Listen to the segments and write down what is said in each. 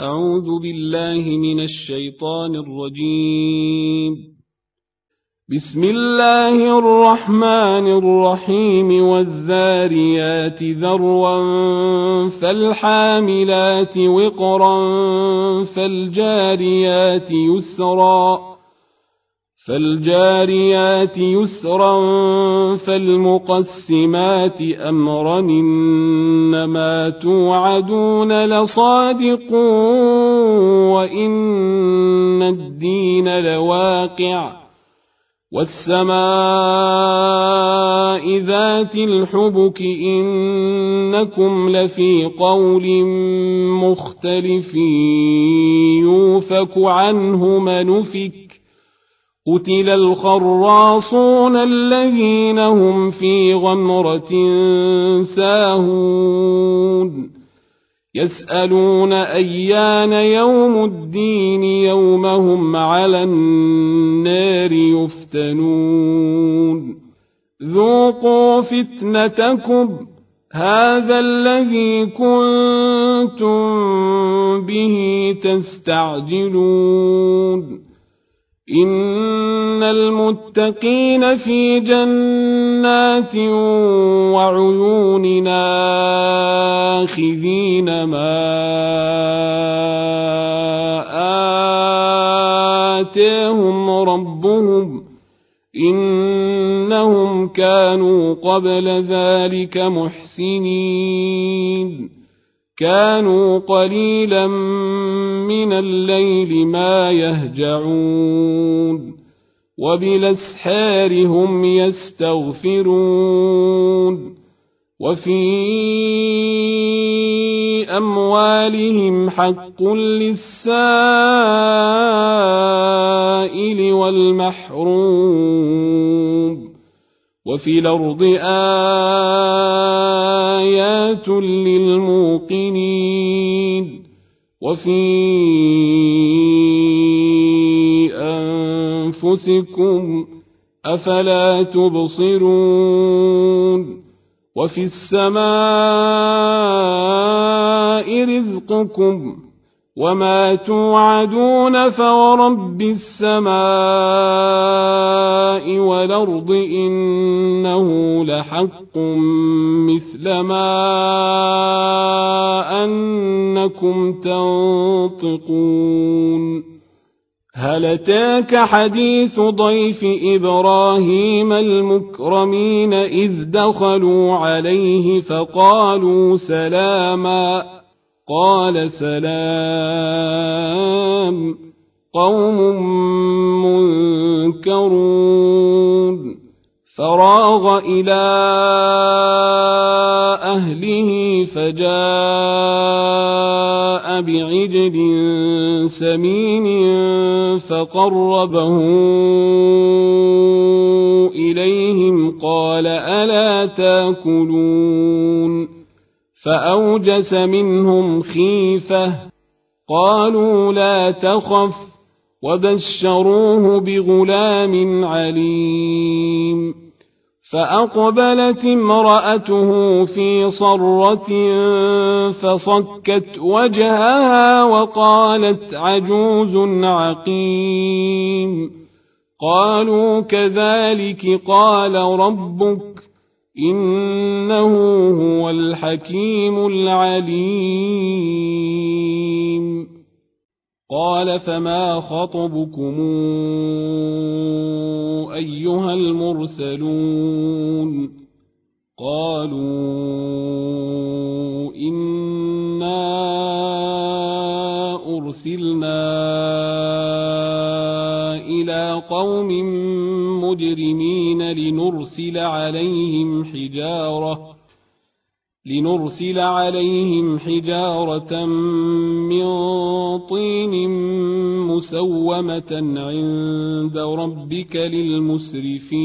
أعوذ بالله من الشيطان الرجيم. بسم الله الرحمن الرحيم. والذاريات ذروا فالحاملات وقرا فالجاريات يسرا. فالجاريات يسرا فالمقسمات أمرا إنما توعدون لصادق وإن الدين لواقع والسماء ذات الحبك إنكم لفي قول مختلف يوفك عنه من قتل الخراصون الذين هم في غمرة ساهون يسألون أيان يوم الدين يومهم على النار يفتنون ذوقوا فتنتكم هذا الذي كنتم به تستعجلون إن المتقين في جنات وعيون آخذين ما آتاهم ربهم إنهم كانوا قبل ذلك محسنين كانوا قليلا من الليل ما يهجعون وبالأسحار هم يستغفرون وفي أموالهم حق للسائل والمحروم وفي الأرض آيات للموقنين وفي أنفسكم أفلا تبصرون وفي السماء رزقكم وما توعدون فورب السماء والارض انه لحق مثل ما انكم تنطقون هل اتاك حديث ضيف إبراهيم المكرمين اذ دخلوا عليه فقالوا سلاما قال سلام قوم منكرون. فراغ إلى أهله فجاء بعجل سمين فقربه إليهم قال ألا تأكلون؟ فأوجس منهم خيفة. قالوا لا تخف وبشروه بغلام عليم. فأقبلت امرأته في صرة فصكت وجهها وقالت عجوز عقيم. قالوا كذلك قال ربك. إنه هو الحكيم العليم. قال فما خطبكم أيها المرسلون؟ قالوا إنا أرسلنا إلى قوم مجرمين لنرسل عليهم حجارة لنرسل عليهم حجارة من طين مسومة عند ربك للمسرفين.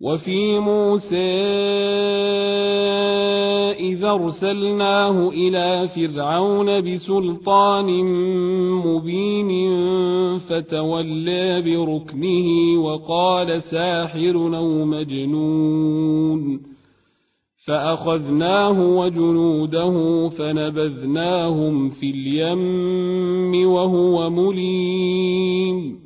وفي موسى إذا أرسلناه إلى فرعون بسلطان مبين فتولى بركنه وقال ساحر أو مجنون فأخذناه وجنوده فنبذناهم في اليم وهو مليم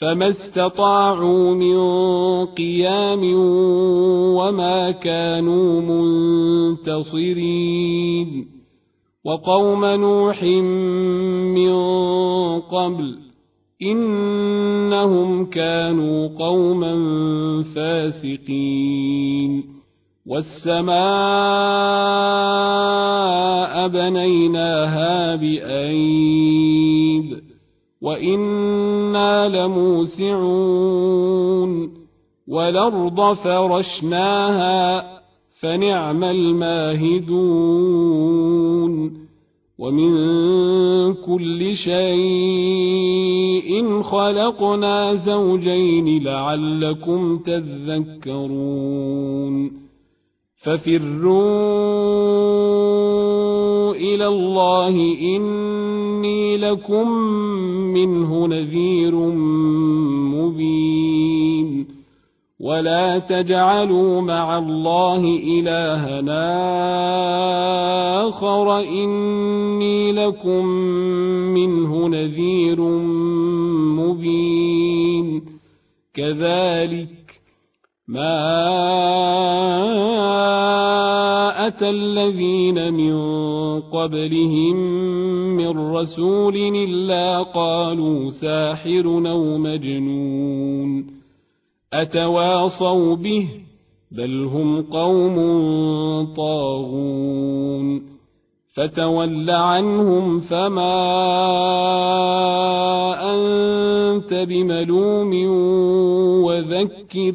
فما استطاعوا من قيام وما كانوا منتصرين. وقوم نوح من قبل إنهم كانوا قوما فاسقين. والسماء بنيناها بأيد وإنا لموسعون والأرض فرشناها فنعم الماهدون ومن كل شيء خلقنا زوجين لعلكم تذكرون ففروا إلى الله إني لكم منه نذير مبين. ولا تجعلوا مع الله إلهنا آخر. إني لكم منه نذير مبين. كذلك ما أتى الذين من قبلهم من رسول إلا قالوا ساحر أو مجنون أتواصوا به بل هم قوم طاغون فتول عنهم فما أنت بملوم وذكر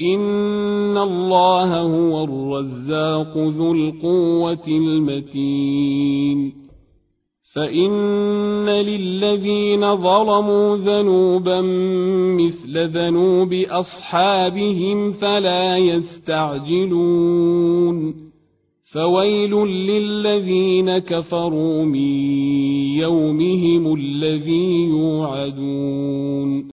إن الله هو الرزاق ذو القوة المتين فإن للذين ظلموا ذنوبا مثل ذنوب أصحابهم فلا يستعجلون فويل للذين كفروا من يومهم الذي يوعدون